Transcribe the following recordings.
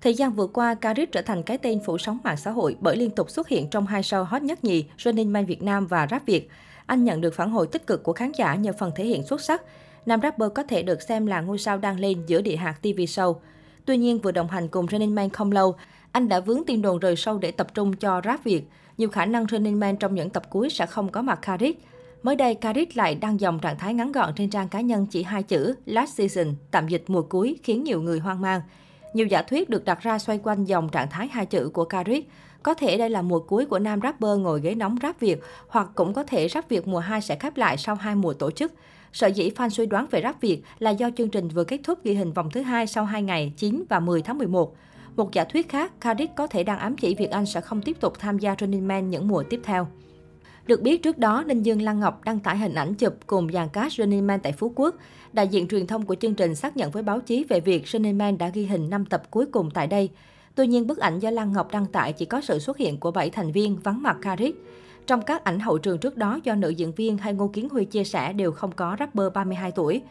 Thời gian vừa qua, Karis trở thành cái tên phủ sóng mạng xã hội bởi liên tục xuất hiện trong hai show hot nhất nhì Running Man Việt Nam và Rap Việt. Anh nhận được phản hồi tích cực của khán giả nhờ phần thể hiện xuất sắc. Nam rapper có thể được xem là ngôi sao đang lên giữa địa hạt TV show. Tuy nhiên, vừa đồng hành cùng Running Man không lâu, anh đã vướng tin đồn rời show để tập trung cho Rap Việt. Nhiều khả năng Running Man trong những tập cuối sẽ không có mặt Karis. Mới đây, Karis lại đăng dòng trạng thái ngắn gọn trên trang cá nhân chỉ hai chữ Last Season, tạm dịch mùa cuối, khiến nhiều người hoang mang. Nhiều giả thuyết được đặt ra xoay quanh dòng trạng thái hai chữ của Karik. Có thể đây là mùa cuối của nam rapper ngồi ghế nóng rap Việt, hoặc cũng có thể rap Việt mùa 2 sẽ khép lại sau hai mùa tổ chức. Sở dĩ fan suy đoán về rap Việt là do chương trình vừa kết thúc ghi hình vòng thứ hai sau 2 ngày 9 và 10 tháng 11. Một giả thuyết khác, Karik có thể đang ám chỉ việc anh sẽ không tiếp tục tham gia Running Man những mùa tiếp theo. Được biết trước đó, Ninh Dương Lan Ngọc đăng tải hình ảnh chụp cùng dàn cast Running Man tại Phú Quốc. Đại diện truyền thông của chương trình xác nhận với báo chí về việc Running Man đã ghi hình 5 tập cuối cùng tại đây. Tuy nhiên, bức ảnh do Lan Ngọc đăng tải chỉ có sự xuất hiện của 7 thành viên vắng mặt Karik. Trong các ảnh hậu trường trước đó do nữ diễn viên hay Ngô Kiến Huy chia sẻ đều không có rapper 32 tuổi.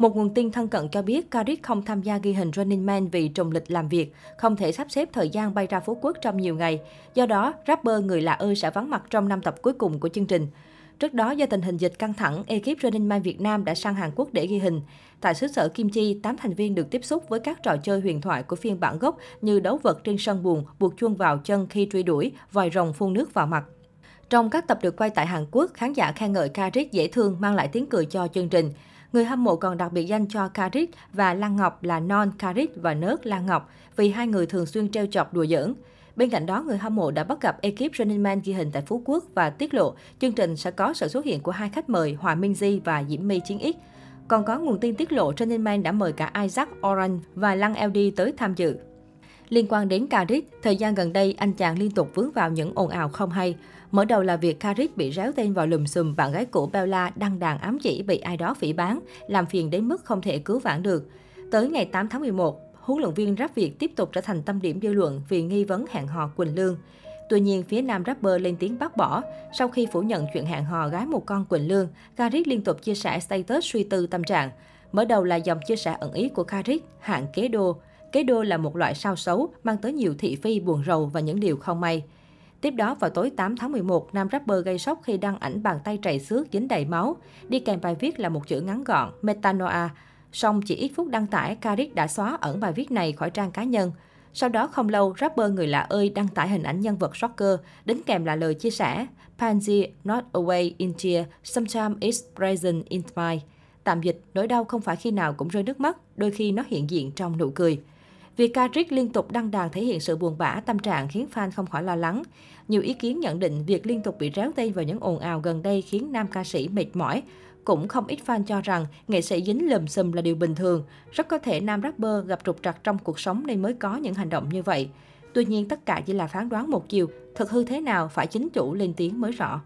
Một nguồn tin thân cận cho biết Karis không tham gia ghi hình Running Man vì trùng lịch làm việc, không thể sắp xếp thời gian bay ra Phú Quốc trong nhiều ngày. Do đó, rapper người lạ ơi sẽ vắng mặt trong năm tập cuối cùng của chương trình. Trước đó, do tình hình dịch căng thẳng, ekip Running Man Việt Nam đã sang Hàn Quốc để ghi hình. Tại xứ sở Kim Chi, 8 thành viên được tiếp xúc với các trò chơi huyền thoại của phiên bản gốc như đấu vật trên sân buồn, buộc chuông vào chân khi truy đuổi, vòi rồng phun nước vào mặt. Trong các tập được quay tại Hàn Quốc, khán giả khen ngợi Karis dễ thương mang lại tiếng cười cho chương trình. Người hâm mộ còn đặc biệt danh cho Karit và Lan Ngọc là Non Karit và Nớt Lan Ngọc vì hai người thường xuyên treo chọc đùa giỡn. Bên cạnh đó, người hâm mộ đã bắt gặp ekip Running Man ghi hình tại Phú Quốc và tiết lộ chương trình sẽ có sự xuất hiện của hai khách mời Hòa Minh Di và Diễm My Chiến X. Còn có nguồn tin tiết lộ Running Man đã mời cả Isaac Orange và Lăng LD tới tham dự. Liên quan đến Karis, thời gian gần đây anh chàng liên tục vướng vào những ồn ào không hay. Mở đầu là việc Karis bị réo tên vào lùm xùm bạn gái cũ Bella đăng đàn ám chỉ bị ai đó phỉ bán, làm phiền đến mức không thể cứu vãn được. Tới ngày 8 tháng 11, huấn luyện viên rap Việt tiếp tục trở thành tâm điểm dư luận vì nghi vấn hẹn hò Quỳnh Lương. Tuy nhiên, phía nam rapper lên tiếng bác bỏ. Sau khi phủ nhận chuyện hẹn hò gái một con Quỳnh Lương, Karis liên tục chia sẻ status suy tư tâm trạng. Mở đầu là dòng chia sẻ ẩn ý của Karis, hạng kế đô. Kế đô là một loại sao xấu, mang tới nhiều thị phi, buồn rầu và những điều không may. Tiếp đó, vào tối 8 tháng 11, nam rapper gây sốc khi đăng ảnh bàn tay trầy xước dính đầy máu. Đi kèm bài viết là một chữ ngắn gọn, Metanoa. Song chỉ ít phút đăng tải, Karik đã xóa ẩn bài viết này khỏi trang cá nhân. Sau đó không lâu, rapper người lạ ơi đăng tải hình ảnh nhân vật soccer, đính kèm là lời chia sẻ Pansy not away in tear, sometimes it's present in smile. Tạm dịch, nỗi đau không phải khi nào cũng rơi nước mắt, đôi khi nó hiện diện trong nụ cười. Việc Karis liên tục đăng đàn thể hiện sự buồn bã, tâm trạng khiến fan không khỏi lo lắng. Nhiều ý kiến nhận định việc liên tục bị réo tay vào những ồn ào gần đây khiến nam ca sĩ mệt mỏi. Cũng không ít fan cho rằng nghệ sĩ dính lùm xùm là điều bình thường. Rất có thể nam rapper gặp trục trặc trong cuộc sống nên mới có những hành động như vậy. Tuy nhiên tất cả chỉ là phán đoán một chiều, thực hư thế nào phải chính chủ lên tiếng mới rõ.